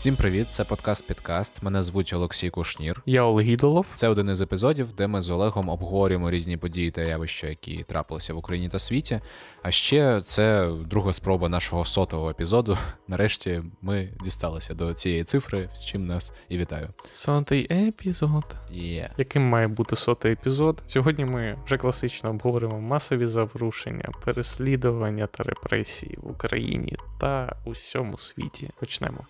Всім привіт, це подкаст Підкаст. Мене звуть Олексій Кушнір. Я Олег Ідолов. Це один із епізодів, де ми з Олегом обговорюємо різні події та явища, які трапилися в Україні та світі. А ще це друга спроба нашого сотого епізоду. Нарешті ми дісталися до цієї цифри, з чим нас і вітаю. Сотий епізод. Yeah. Яким має бути сотий епізод? Сьогодні ми вже класично обговоримо масові заворушення, переслідування та репресії в Україні та у всьому світі. Почнемо.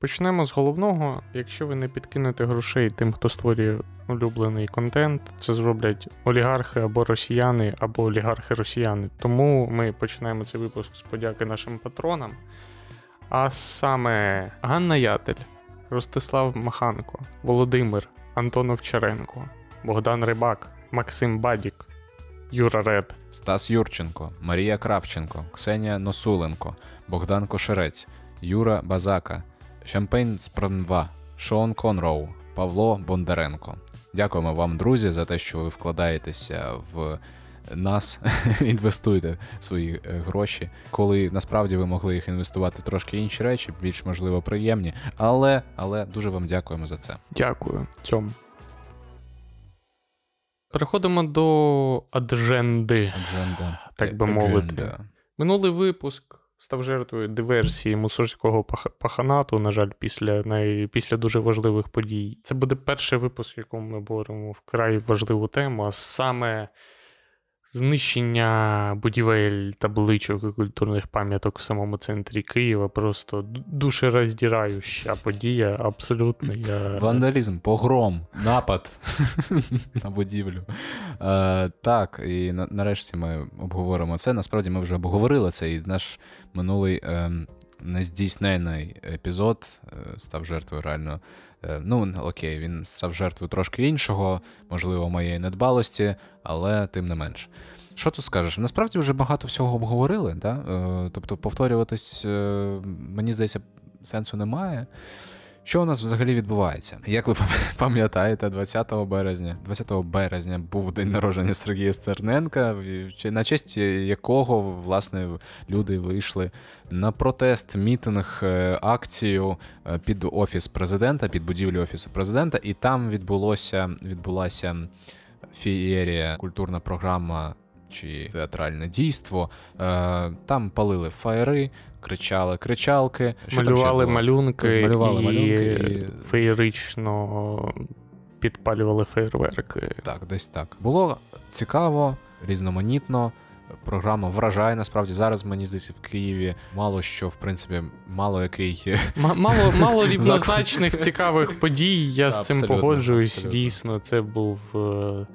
Почнемо з головного. Якщо ви не підкинете грошей тим, хто створює улюблений контент, це зроблять олігархи або росіяни, або олігархи-росіяни. Тому ми починаємо цей випуск з подяки нашим патронам. А саме Ганна Ятель, Ростислав Маханко, Володимир, Антон Овчаренко, Богдан Рибак, Максим Бадік, Юра Ред, Стас Юрченко, Марія Кравченко, Ксенія Носуленко, Богдан Кошерець, Юра Базака. Шампейн Спранва, Шон Конроу, Павло Бондаренко. Дякуємо вам, друзі, за те, що ви вкладаєтеся в нас, інвестуєте свої е, гроші, коли насправді ви могли їх інвестувати в трошки інші речі, більш можливо приємні. Але але дуже вам дякуємо за це. Дякую цьому. Переходимо до адженди. Адженда. Так би мовити. Минулий випуск став жертвою диверсії мусорського паханату, на жаль, після най... після дуже важливих подій. Це буде перший випуск, в якому ми говоримо вкрай важливу тему, а саме знищення будівель, табличок і культурних пам'яток в самому центрі Києва. Просто душероздираюча подія. Абсолютно. Я... Вандалізм, погром, напад на будівлю. Е, Так, і на, нарешті ми обговоримо це. Насправді ми вже обговорили це, і наш минулий. Е, Нездійснений епізод е, став жертвою реально ну, окей, він став жертвою трошки іншого, можливо, моєї недбалості, але тим не менш. Що тут скажеш? Насправді вже багато всього обговорили, да? Е, тобто повторюватись, е, мені здається, сенсу немає. Що у нас взагалі відбувається? Як ви пам'ятаєте, 20 березня 20 березня був день народження Сергія Стерненка, на честь якого власне люди вийшли на протест, мітинг, е, акцію е, під офіс президента, під будівлю офісу президента, і там відбулося відбулася фієрія, культурна програма чи театральне дійство. Е, там палили фаєри, кричали кричалки, Що малювали малюнки, малювали і малюнки і феєрично підпалювали фейерверки. Так, десь так. Було цікаво, різноманітно. Програма вражає насправді зараз. Мені здається, в Києві мало що, в принципі, мало який мало мало рівнозначних цікавих подій. Я з цим погоджуюсь. Абсолютно. Дійсно, це був е,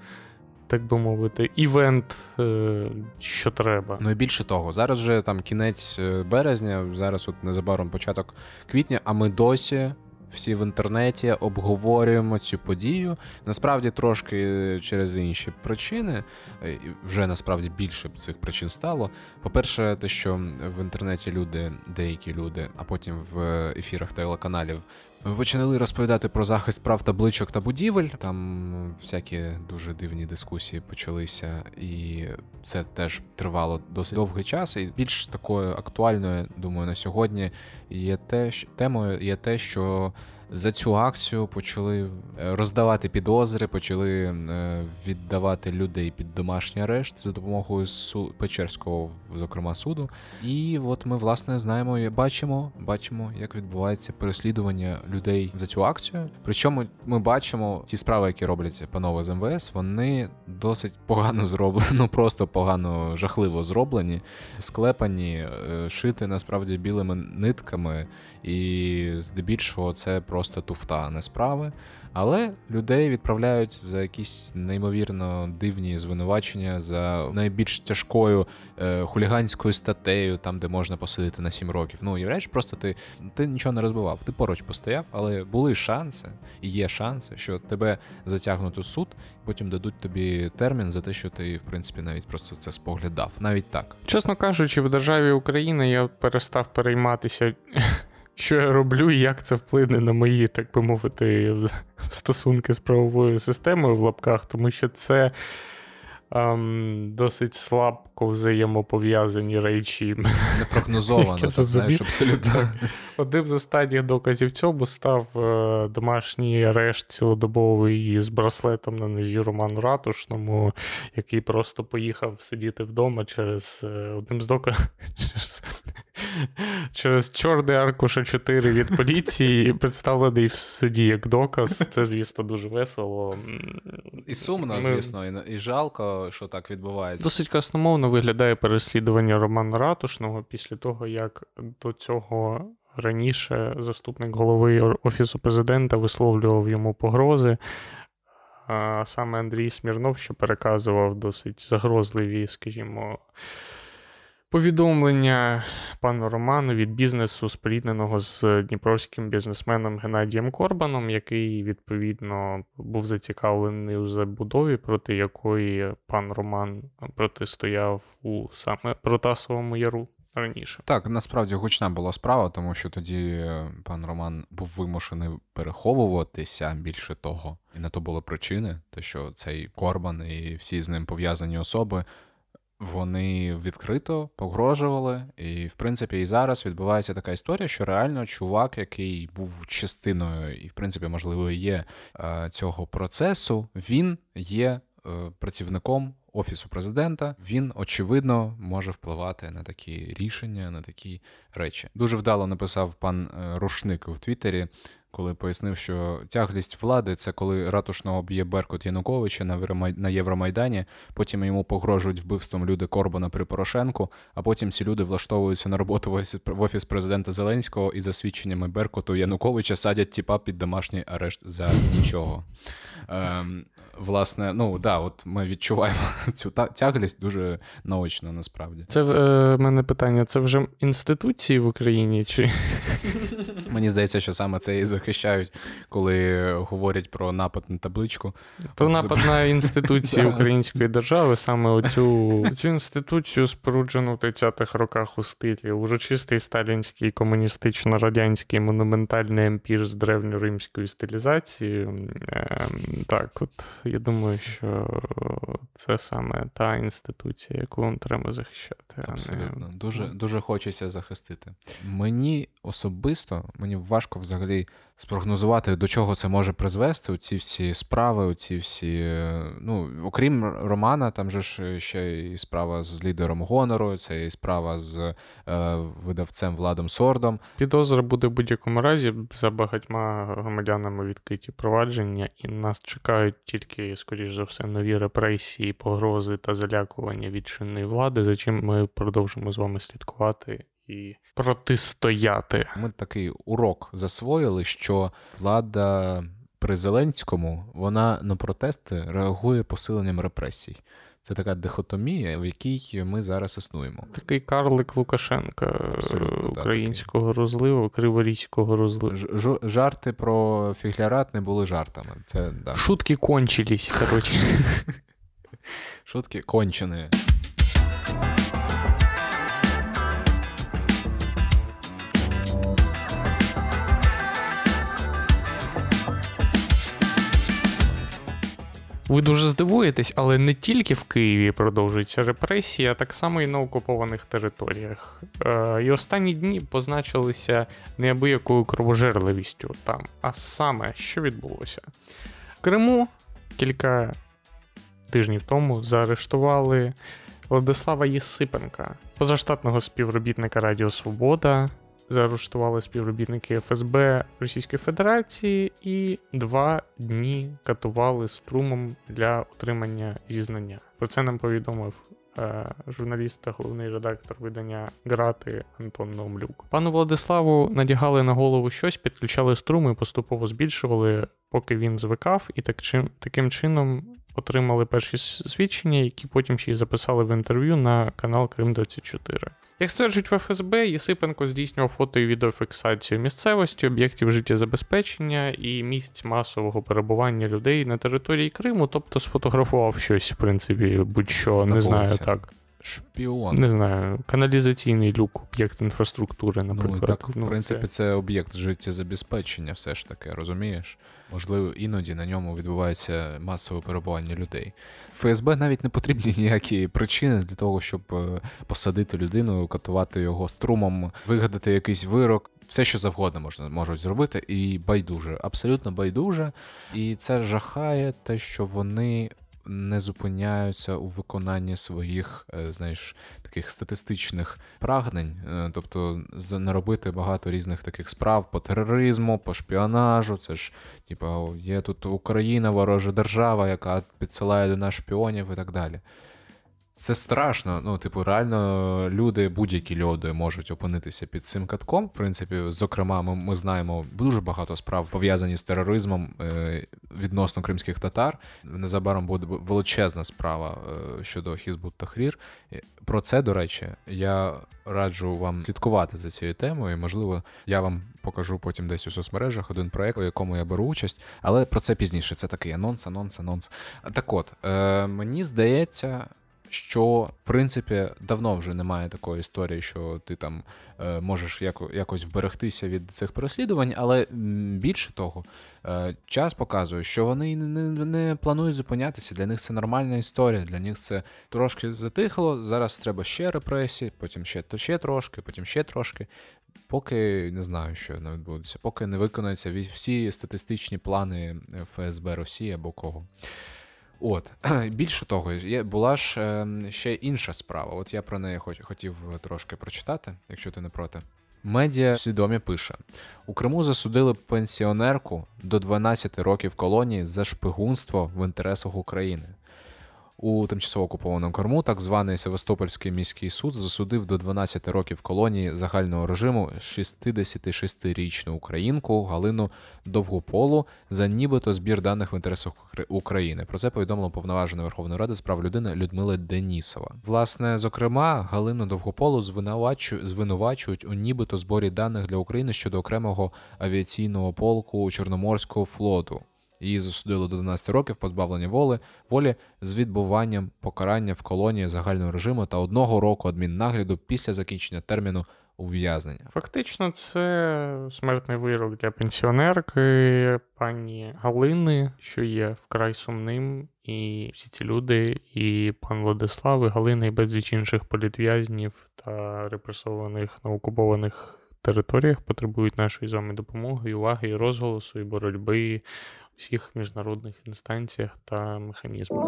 так би мовити, івент, е, що треба. Ну і більше того, зараз вже там кінець е, березня, зараз от незабаром початок квітня, а ми досі. Всі в інтернеті обговорюємо цю подію. Насправді трошки через інші причини. Е, вже насправді більше цих причин стало. По-перше, те, що в інтернеті люди, деякі люди, а потім в ефірах телеканалів ми почали розповідати про захист прав табличок та будівель. Там всякі дуже дивні дискусії почалися, і це теж тривало досить довгий час. І більш такою актуальною, думаю, на сьогодні є те, що темою є те, що за цю акцію почали е, роздавати підозри, почали е, віддавати людей під домашній арешт за допомогою су Печерського, зокрема суду. І от ми власне знаємо і бачимо, бачимо, як відбувається переслідування людей за цю акцію. Причому ми бачимо ті справи, які роблять панове з МВС, вони досить погано зроблені, ну просто погано жахливо зроблені, склепані, е, шити насправді білими нитками, і здебільшого це просто просто туфта, не справи. Але людей відправляють за якісь неймовірно дивні звинувачення за найбільш тяжкою е, хуліганською статтею, там де можна посидити на 7 років. Ну уявляєш, просто ти ти нічого не розбивав. Ти поруч постояв, але були шанси, і є шанси, що тебе затягнуть у суд, потім дадуть тобі термін за те, що ти, в принципі, навіть просто це споглядав. Навіть так. Чесно кажучи, в державі України я перестав перейматися що я роблю і як це вплине на мої, так би мовити, стосунки з правовою системою в лапках, тому що це. ем, досить слабко взаємопов'язані речі. Непрогнозовано, це, знаєш, абсолютно. Одним з останніх доказів цьому став е, домашній арешт цілодобовий з браслетом на нозі Роману Ратушному, який просто поїхав сидіти вдома через е, одним з доказів. Через, чорний аркуш А4 від поліції, представлений в суді як доказ. Це, звісно, дуже весело. І сумно, Ми- звісно, і, і жалко, що так відбувається. Досить красномовно виглядає переслідування Романа Ратушного після того, як до цього раніше заступник голови Офісу президента висловлював йому погрози. А саме Андрій Смірнов, що переказував досить загрозливі, скажімо, повідомлення пану Роману від бізнесу, спорідненого з дніпровським бізнесменом Геннадієм Корбаном, який відповідно був зацікавлений у забудові, проти якої пан Роман протистояв у саме Протасовому яру раніше. Так, насправді гучна була справа, тому що тоді е, пан Роман був вимушений переховуватися більше того. І на то були причини, те, що цей Корбан і всі з ним пов'язані особи. Вони відкрито погрожували, і в принципі і зараз відбувається така історія, що реально чувак, який був частиною, і в принципі, можливо, є е, цього процесу, він є е, працівником офісу президента. Він очевидно може впливати на такі рішення, на такі речі. Дуже вдало написав пан е, Рушник в Твіттері. Коли пояснив, що тяглість влади це коли ратушного б'є Беркут Януковича на Євромай- Євромайдані, потім йому погрожують вбивством люди Корбана при Порошенку, а потім ці люди влаштовуються на роботу в офіс, президента Зеленського і за свідченнями Беркуту Януковича садять тіпа під домашній арешт за нічого. Ем, власне, ну да, от ми відчуваємо цю тяглість дуже наочно насправді. Це в е, мене питання: це вже інституції в Україні? Чи Мені здається, що саме це і захищають, коли говорять про напад на табличку. про напад на інституції української держави, саме оцю цю інституцію, споруджену в 30-х роках у стилі, урочистий сталінський комуністично-радянський монументальний емпір з древньоримською стилізацією. Ем, Так, от я думаю, що це саме та інституція, яку вам треба захищати. не- Абсолютно. Дуже, дуже хочеться захистити. Мені особисто мені важко взагалі спрогнозувати, до чого це може призвести. Ці всі справи, ці всі. е, Ну, окрім Романа, там же ж ще і справа з лідером гонору, це і справа з е, видавцем Владом Сордом. Підозра буде в будь-якому разі за багатьма громадянами відкриті провадження, і нас чекають тільки, скоріш за все, нові репресії, погрози та залякування від чинної влади, за чим ми продовжимо з вами слідкувати і протистояти. Ми такий урок засвоїли, що влада при Зеленському вона на протести реагує посиленням репресій. Це така дихотомія, в якій ми зараз існуємо. Такий карлик Лукашенка Абсолютно, е, українського розливу, криворізького розливу. Ж- жарти про фіглярат не були жартами. Це да. Шутки кончились, коротше. шутки кончені. Ви дуже здивуєтесь, але не тільки в Києві продовжується репресія, а так само і на окупованих територіях. Е, і останні дні позначилися неабиякою кровожерливістю там. А саме, що відбулося? В Криму кілька тижнів тому заарештували Владислава Єсипенка, позаштатного співробітника Радіо Свобода. Заарештували співробітники ФСБ Російської Федерації і два дні катували струмом для отримання зізнання. Про це нам повідомив е, журналіст та головний редактор видання Грати Антон Наумлюк. Пану Владиславу надягали на голову щось, підключали струм і поступово збільшували, поки він звикав, і так чим, таким чином отримали перші свідчення, які потім ще й записали в інтерв'ю на канал Крим 24. Як стверджують в ФСБ, Єсипенко здійснював фото і відеофіксацію місцевості, об'єктів життєзабезпечення і місць масового перебування людей на території Криму, тобто сфотографував щось, в принципі, будь-що, не знаю так. Шпіон. Не знаю, каналізаційний люк, об'єкт інфраструктури, наприклад. Ну, так, в Ну, принципі, це- це... об'єкт життєзабезпечення, все ж таки, розумієш? Можливо, іноді на ньому відбувається масове перебування людей. ФСБ навіть не потрібні ніякі причини для того, щоб е, посадити людину, катувати його струмом, вигадати якийсь вирок. Все, що завгодно можна можуть зробити, і байдуже, абсолютно байдуже. І це жахає те, що вони не зупиняються у виконанні своїх, е, знаєш, таких статистичних прагнень, Е, тобто наробити багато різних таких справ по тероризму, по шпіонажу. Це ж, типа, є тут Україна, ворожа держава, яка підсилає до нас шпіонів і так далі. Це страшно. Ну, типу, реально люди, будь-які люди можуть опинитися під цим катком. В принципі, зокрема, ми, ми знаємо дуже багато справ пов'язані з тероризмом е, відносно кримських татар. Незабаром буде величезна справа е, щодо Хізбут Тахрір. Е, Про це, до речі, я раджу вам слідкувати за цією темою. Можливо, я вам покажу потім десь у соцмережах один проект, у якому я беру участь, але про це пізніше. Це такий анонс, анонс, анонс. Так от, е, мені здається. Що в принципі давно вже немає такої історії, що ти там е, можеш яко, якось вберегтися від цих переслідувань, але більше того, е, час показує, що вони не, не, планують зупинятися. Для них це нормальна історія. Для них це трошки затихло. Зараз треба ще репресії, потім ще, ще трошки, потім ще трошки. Поки не знаю, що не відбудеться, поки не виконаються всі статистичні плани ФСБ Росії або кого. От, більше того, є, була ж е, ще інша справа. От я про неї хоч, хотів трошки прочитати, якщо ти не проти. Медіа свідомі пише: у Криму засудили пенсіонерку до 12 років колонії за шпигунство в інтересах України. У тимчасово окупованому Криму так званий Севастопольський міський суд засудив до 12 років колонії загального режиму 66-річну українку Галину Довгополу за нібито збір даних в інтересах Укр- України. Про це повідомила повноважена Верховної Ради з прав людини Людмила Денісова. Власне, зокрема, Галину Довгополу звинувачу- звинувачують у нібито зборі даних для України щодо окремого авіаційного полку Чорноморського флоту. Її засудили до 12 років позбавлення воли, волі з відбуванням покарання в колонії загального режиму та одного року адміннагляду після закінчення терміну ув'язнення. Фактично, це смертний вирок для пенсіонерки пані Галини, що є вкрай сумним. І всі ці люди, і пан Владислав, і Галина, і безліч інших політв'язнів та репресованих на окупованих територіях потребують нашої з вами допомоги, уваги, і розголосу, і боротьби всіх міжнародних інстанціях та механізмах.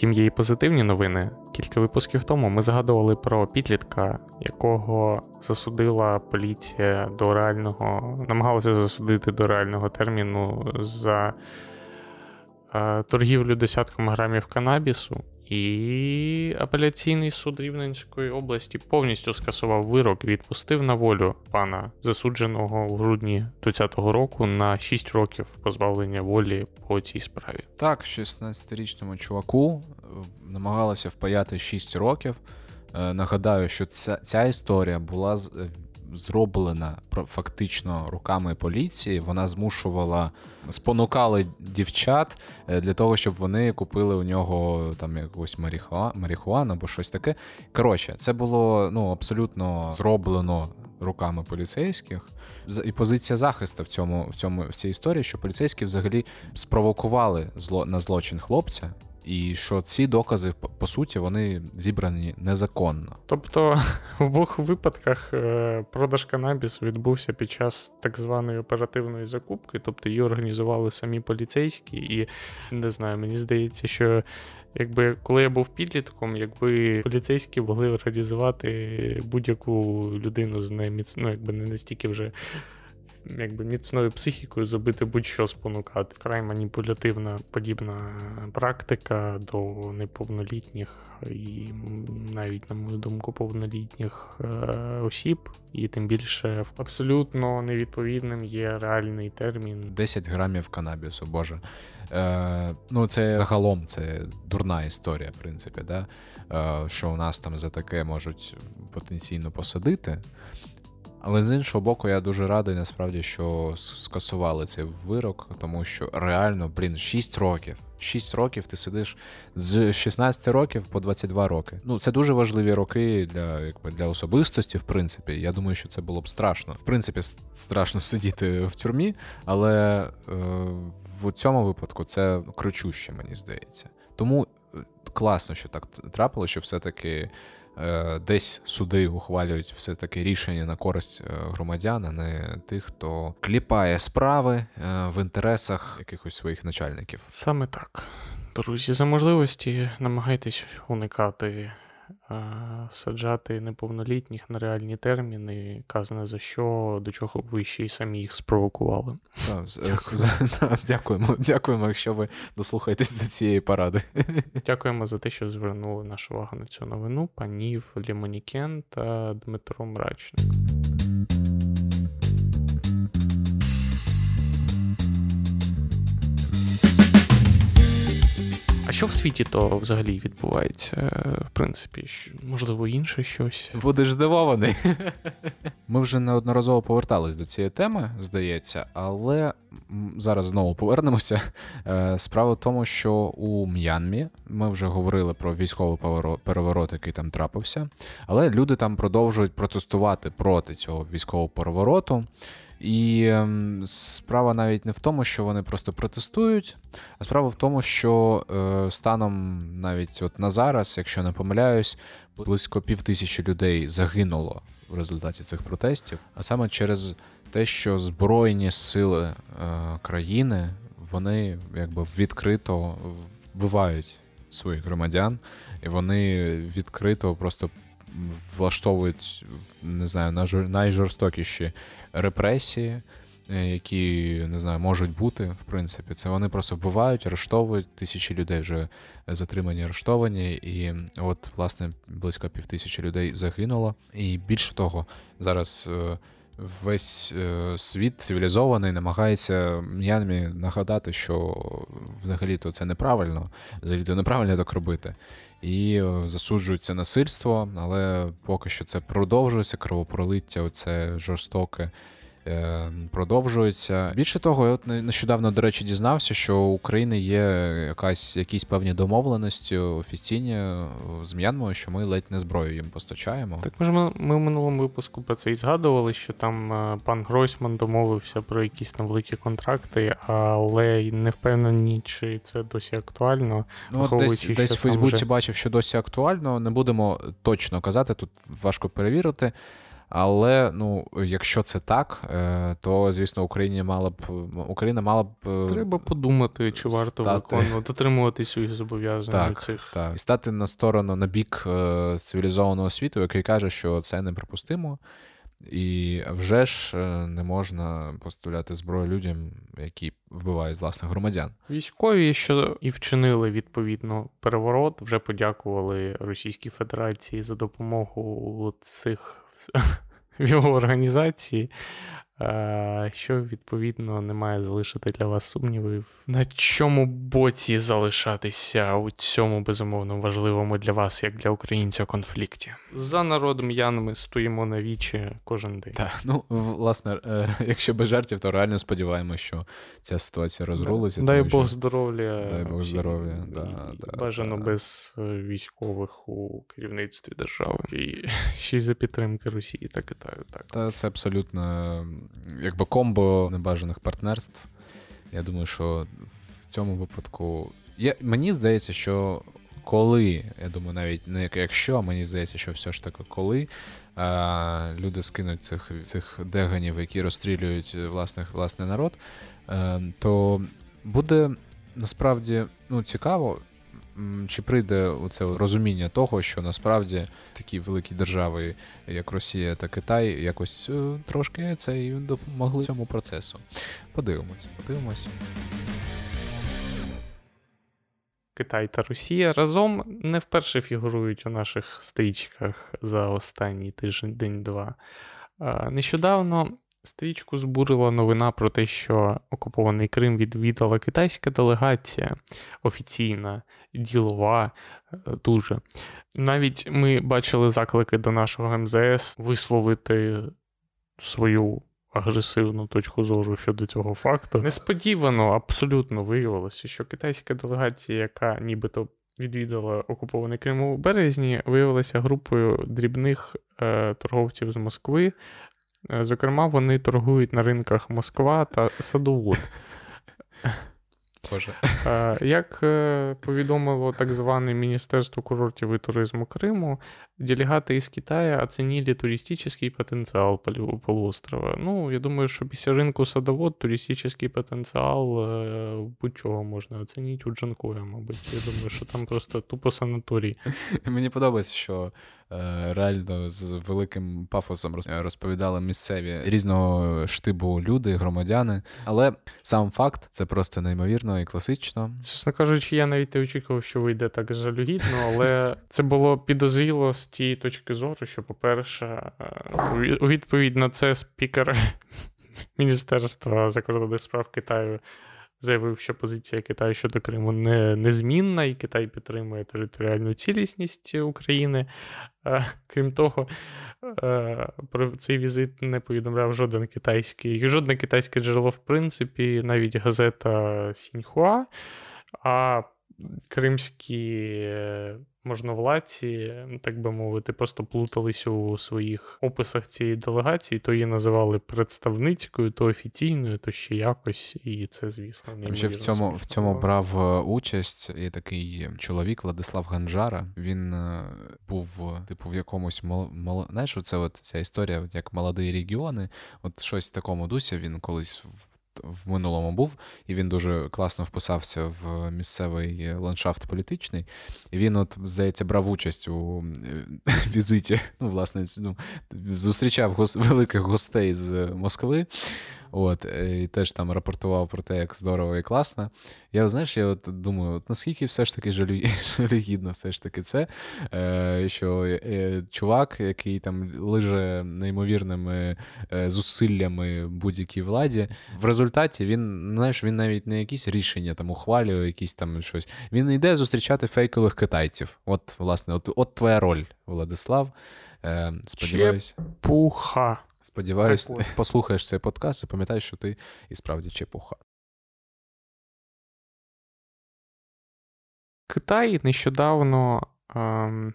Втім, є і позитивні новини. Кілька випусків тому ми згадували про підлітка, якого засудила поліція до реального, намагалася засудити до реального терміну за торгівлю десятками грамів канабісу. І апеляційний суд Рівненської області повністю скасував вирок відпустив на волю пана засудженого в грудні 2020 року на 6 років позбавлення волі по цій справі. Так, 16-річному чуваку е, намагалися впаяти 6 років. Е, Нагадаю, що ця, ця історія була е, зроблена фактично руками поліції. Вона змушувала, спонукали дівчат е, для того, щоб вони купили у нього там якусь маріхуа, марихуану або щось таке. Коротше, це було ну, абсолютно зроблено руками поліцейських. І позиція захисту в цьому в цьому в цій історії, що поліцейські взагалі спровокували зло на злочин хлопця, і що ці докази, по, суті, вони зібрані незаконно. Тобто в обох випадках е, продаж канабісу відбувся під час так званої оперативної закупки, тобто її організували самі поліцейські, і не знаю, мені здається, що якби коли я був підлітком, якби поліцейські могли організувати будь-яку людину з неміц... ну, якби не настільки вже якби міцною психікою зробити будь-що спонукати. Край маніпулятивна подібна практика до неповнолітніх і навіть, на мою думку, повнолітніх е, осіб, і тим більше абсолютно невідповідним є реальний термін. 10 грамів канабісу, боже. Е, Ну, це загалом це дурна історія, в принципі, да? е, що у нас там за таке можуть потенційно посадити. Але з іншого боку, я дуже радий, насправді, що скасували цей вирок, тому що реально, блін, 6 років. 6 років ти сидиш з 16 років по 22 роки. Ну, це дуже важливі роки для якби, для особистості, в принципі. Я думаю, що це було б страшно. В принципі, страшно сидіти в тюрмі, але е, в цьому випадку це кричуще, мені здається. Тому е, класно, що так трапило, що все-таки. Е, десь суди ухвалюють все-таки рішення на користь е, громадян, а не тих, хто кліпає справи е, в інтересах якихось своїх начальників. Саме так. Друзі, за можливості намагайтесь уникати саджати неповнолітніх на реальні терміни, казане за що, до чого ви ще й самі їх спровокували. Дякуємо, дякуємо, якщо ви дослухаєтесь до цієї поради. Дякуємо за те, що звернули нашу увагу на цю новину, панів Лімонікен та Дмитро Мрачник. А що в світі то взагалі відбувається, в принципі, можливо, інше щось? Будеш здивований. Ми вже неодноразово повертались до цієї теми, здається, але зараз знову повернемося. Е, справа в тому, що у М'янмі ми вже говорили про військовий переворот, який там трапився, але люди там продовжують протестувати проти цього військового перевороту. І ем, справа навіть не в тому, що вони просто протестують, а справа в тому, що е, станом навіть от на зараз, якщо не помиляюсь, близько пів тисячі людей загинуло в результаті цих протестів, а саме через те, що збройні сили е, країни вони якби відкрито вбивають своїх громадян, і вони відкрито просто влаштовують не знаю, найжорстокіші репресії, е, які не знаю, можуть бути, в принципі, це вони просто вбивають, арештовують тисячі людей вже затримані, арештовані, і от, власне, близько півтисячі людей загинуло. І більше того, зараз. Е, весь е, світ цивілізований намагається М'янмі нагадати, що взагалі-то це неправильно, взагалі-то неправильно так робити і засуджується насильство, але поки що це продовжується кровопролиття, оце жорстоке. Е, продовжується. Більше того, я от нещодавно, до речі, дізнався, що у України є якась якісь певні домовленості офіційні е, з М'янмою, що ми ледь не зброю їм постачаємо. Так ми ж ми в минулому випуску про це і згадували, що там е, пан Гройсман домовився про якісь там великі контракти, але не впевнені, чи це досі актуально. Ну, Десь десь в Фейсбуці вже... бачив, що досі актуально. Не будемо точно казати, тут важко перевірити. Але ну, якщо це так, е, то звісно Україні мала б Україна мала б е, треба подумати, чи варто стати... виконувати дотримувати своїх зобов'язань так, цих так. і стати на сторону на бік е, цивілізованого світу, який каже, що це неприпустимо. І вже ж не можна поставляти зброю людям, які вбивають власних громадян. Військові, що і вчинили відповідно переворот, вже подякували Російській Федерації за допомогу цих в його організації. Е, що відповідно не має залишити для вас сумнівів, на чому боці залишатися у цьому безумовно важливому для вас, як для українця, конфлікті. За народом Ян ми стоїмо на вічі кожен день. Так, ну власне, е, якщо без жартів, то реально сподіваємося, що ця ситуація розрулиться. Дай Бог що... здоров'я. Дай Бог здоров'я. Да, да, Бажано да. без е, військових у керівництві держави і ще й за підтримки Росії та Китаю. Так, Та це абсолютно якби комбо небажаних партнерств. Я думаю, що в цьому випадку. Я, Мені здається, що коли, я думаю, навіть не якщо, а мені здається, що все ж таки, коли а, люди скинуть цих цих деганів, які розстрілюють власних, власний народ, а, е, то буде насправді ну, цікаво. Чи прийде оце розуміння того, що насправді такі великі держави, як Росія та Китай, якось е, трошки це і допомогли цьому процесу. Подивимось, подивимось. Китай та Росія разом не вперше фігурують у наших стрічках за останній тиждень день-два. Нещодавно стрічку збурила новина про те, що окупований Крим відвідала китайська делегація офіційна, ділова, е, дуже. Навіть ми бачили заклики до нашого МЗС висловити свою агресивну точку зору щодо цього факту. Несподівано абсолютно виявилося, що китайська делегація, яка нібито відвідала окупований Крим у березні, виявилася групою дрібних е, торговців з Москви. Е, зокрема, вони торгують на ринках Москва та Садовод. Боже. Як е, повідомило так зване Міністерство курортів і туризму Криму, делегаты из Китая оценили туристический потенциал полуострова. Ну, я думаю, що після ринку садовод туристичний потенціал е, будь-чого можна оцінити у Джанкоя, мабуть. Я думаю, що там просто тупо санаторій. Мені подобається, що Е, реально з великим пафосом розповідали місцеві різного штибу люди, громадяни. Але сам факт це просто неймовірно і класично. Чесно кажучи, я навіть не очікував, що вийде так жалюгідно, але це було підозріло з тієї точки зору, що, по-перше, е, у відповідь на це спікер Міністерства закордонних справ Китаю заявив, що позиція Китаю щодо Криму не, незмінна, і Китай підтримує територіальну цілісність України. Е, крім того, е, про цей візит не повідомляв жоден китайський, жодне китайське джерело, в принципі, навіть газета Сіньхуа. А кримські можновладці, так би мовити, просто плутались у своїх описах цієї делегації, то її називали представницькою, то офіційною, то ще якось. І це, звісно, не Ще в цьому в цьому брав е, участь і такий чоловік Владислав Ганжара. Він е, був, типу, в якомусь мол... мол... знаєш, це от ця історія, як молоді регіони. От щось в такому дусі він колись в минулому був, і він дуже класно вписався в місцевий ландшафт політичний. І він, от, здається, брав участь у е, візиті. Ну, власне, ну, зустрічав гос... великих гостей з Москви. От, е, І теж там рапортував про те, як здорово і класно. Я, знаєш, я от думаю, от наскільки все ж таки жалюгідно все ж таки це, е, що е, чувак, який там лиже неймовірними зусиллями будь-якій владі, в результаті він, знаєш, він навіть не якісь рішення там ухвалює, якісь там щось. Він йде зустрічати фейкових китайців. От, власне, от, от твоя роль, Владислав. Сподіваюсь. Чепуха. Сподіваюсь, ти послухаєш цей подкаст і пам'ятаєш, що ти і справді чепуха. Китай нещодавно ем,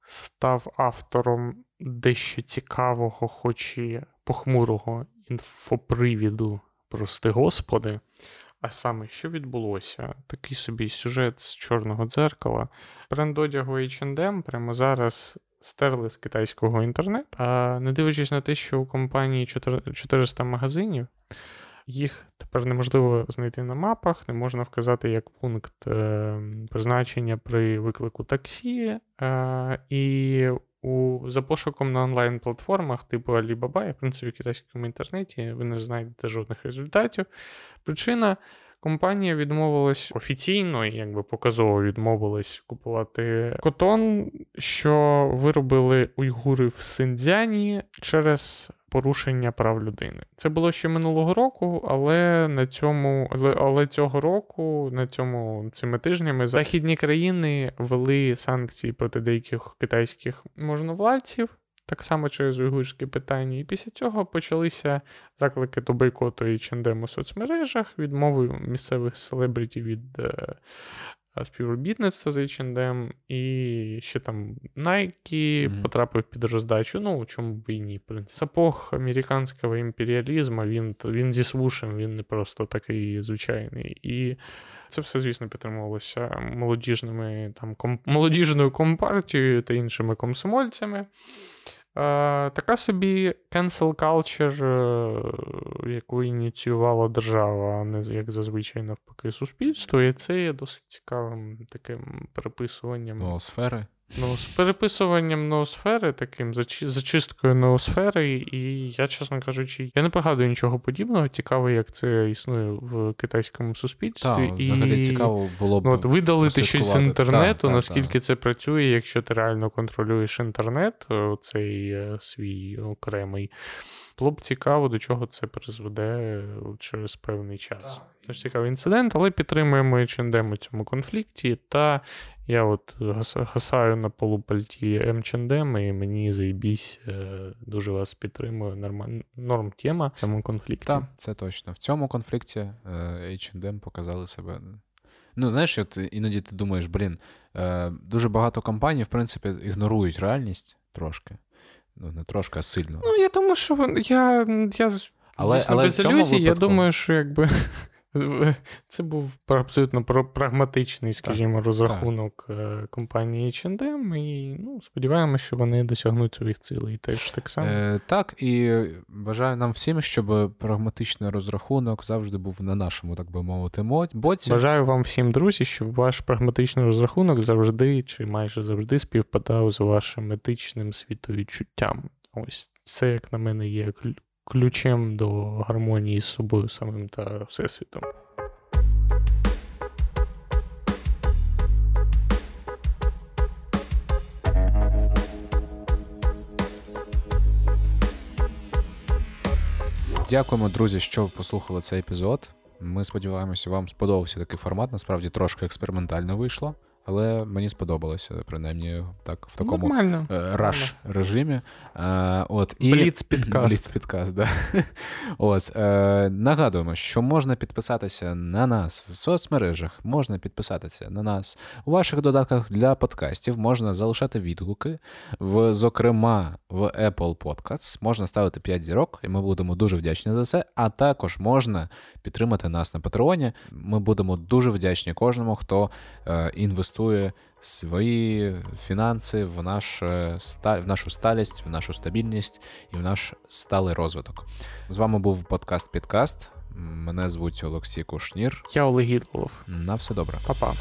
став автором дещо цікавого, хоч і похмурого інфопривіду, прости господи. А саме, що відбулося? Такий собі сюжет з чорного дзеркала. Бренд одягу H&M прямо зараз стерли з китайського інтернету, а не дивлячись на те, що у компанії 400 магазинів, їх тепер неможливо знайти на мапах, не можна вказати як пункт е, призначення при виклику таксі. Е, і у, за пошуком на онлайн-платформах типу Alibaba, в принципі, в китайському інтернеті ви не знайдете жодних результатів. Причина Компанія відмовилась офіційно, якби показово відмовилась купувати котон, що виробили уйгури в Синдзяні через порушення прав людини. Це було ще минулого року, але на цьому, але цього року, на цьому цими тижнями західні країни ввели санкції проти деяких китайських можновладців так само через уйгурське питання. І після цього почалися заклики до бойкоту H&M у соцмережах, відмови місцевих селебритів від е, співробітництва з H&M, і ще там Nike mm-hmm. потрапив під роздачу. Ну, у чому б і ні, в принципі. Сапог американського імперіалізму, він він зі свушем, він не просто такий звичайний. І це все, звісно, підтримувалося молодіжними там, ком, молодіжною компартією та іншими комсомольцями. Е, така собі cancel culture, е, яку ініціювала держава, а не як зазвичай навпаки суспільство, і це є досить цікавим таким переписуванням. Ноосфери. Ну, з переписуванням ноосфери, таким зачи- зачисткою ноосфери, і я, чесно кажучи, я не пригадую нічого подібного. Цікаво, як це існує в китайському суспільстві. Так, взагалі і... цікаво було б. Ну, от видалити щось з інтернету, так, наскільки це працює, якщо ти реально контролюєш інтернет, цей е, свій окремий. Було б цікаво, до чого це призведе через певний час. Тож цікавий інцидент, але підтримуємо H&M у цьому конфлікті. Та я от гасаю на полупальті H&M, і мені заєбісь, е, дуже вас підтримую. Норм, норм тема в цьому конфлікті. Так, це точно. В цьому конфлікті H&M показали себе. Ну, знаєш, от іноді ти думаєш, блін, е, дуже багато компаній, в принципі, ігнорують реальність трошки. Ну, не трошки, а сильно. Ну, я думаю, що я, я Але- дійсно але без ілюзій, я думаю, що якби це був абсолютно пра- прагматичний, скажімо, розрахунок е, компанії H&M, і ну, сподіваємося, що вони досягнуть своїх цілей теж так само. Е, так, і бажаю нам всім, щоб прагматичний розрахунок завжди був на нашому, так би мовити, мо- боці. Бажаю вам всім, друзі, щоб ваш прагматичний розрахунок завжди чи майже завжди співпадав з вашим етичним світовідчуттям. Ось це, як на мене, є ключем до гармонії з собою самим та всесвітом. Дякуємо, друзі, що послухали цей епізод. Ми сподіваємося, вам сподобався такий формат. Насправді трошки експериментально вийшло, але мені сподобалося, принаймні, так в такому Нормально. е, раш режимі. Е, от, і... Бліц-підкаст. Бліц-підкаст, да. От, е, нагадуємо, що можна підписатися на нас в соцмережах, можна підписатися на нас у ваших додатках для подкастів, можна залишати відгуки, в, зокрема в Apple Podcasts, можна ставити 5 зірок, і ми будемо дуже вдячні за це. А також можна підтримати нас на Патреоні. Ми будемо дуже вдячні кожному, хто е, інвестує свої фінанси в, наш, е, в нашу сталість, в нашу стабільність і в наш сталий розвиток. З вами був подкаст Підкаст. Мене звуть Олексій Кушнір. Я Олег Гідлов. На все добре. Па-па.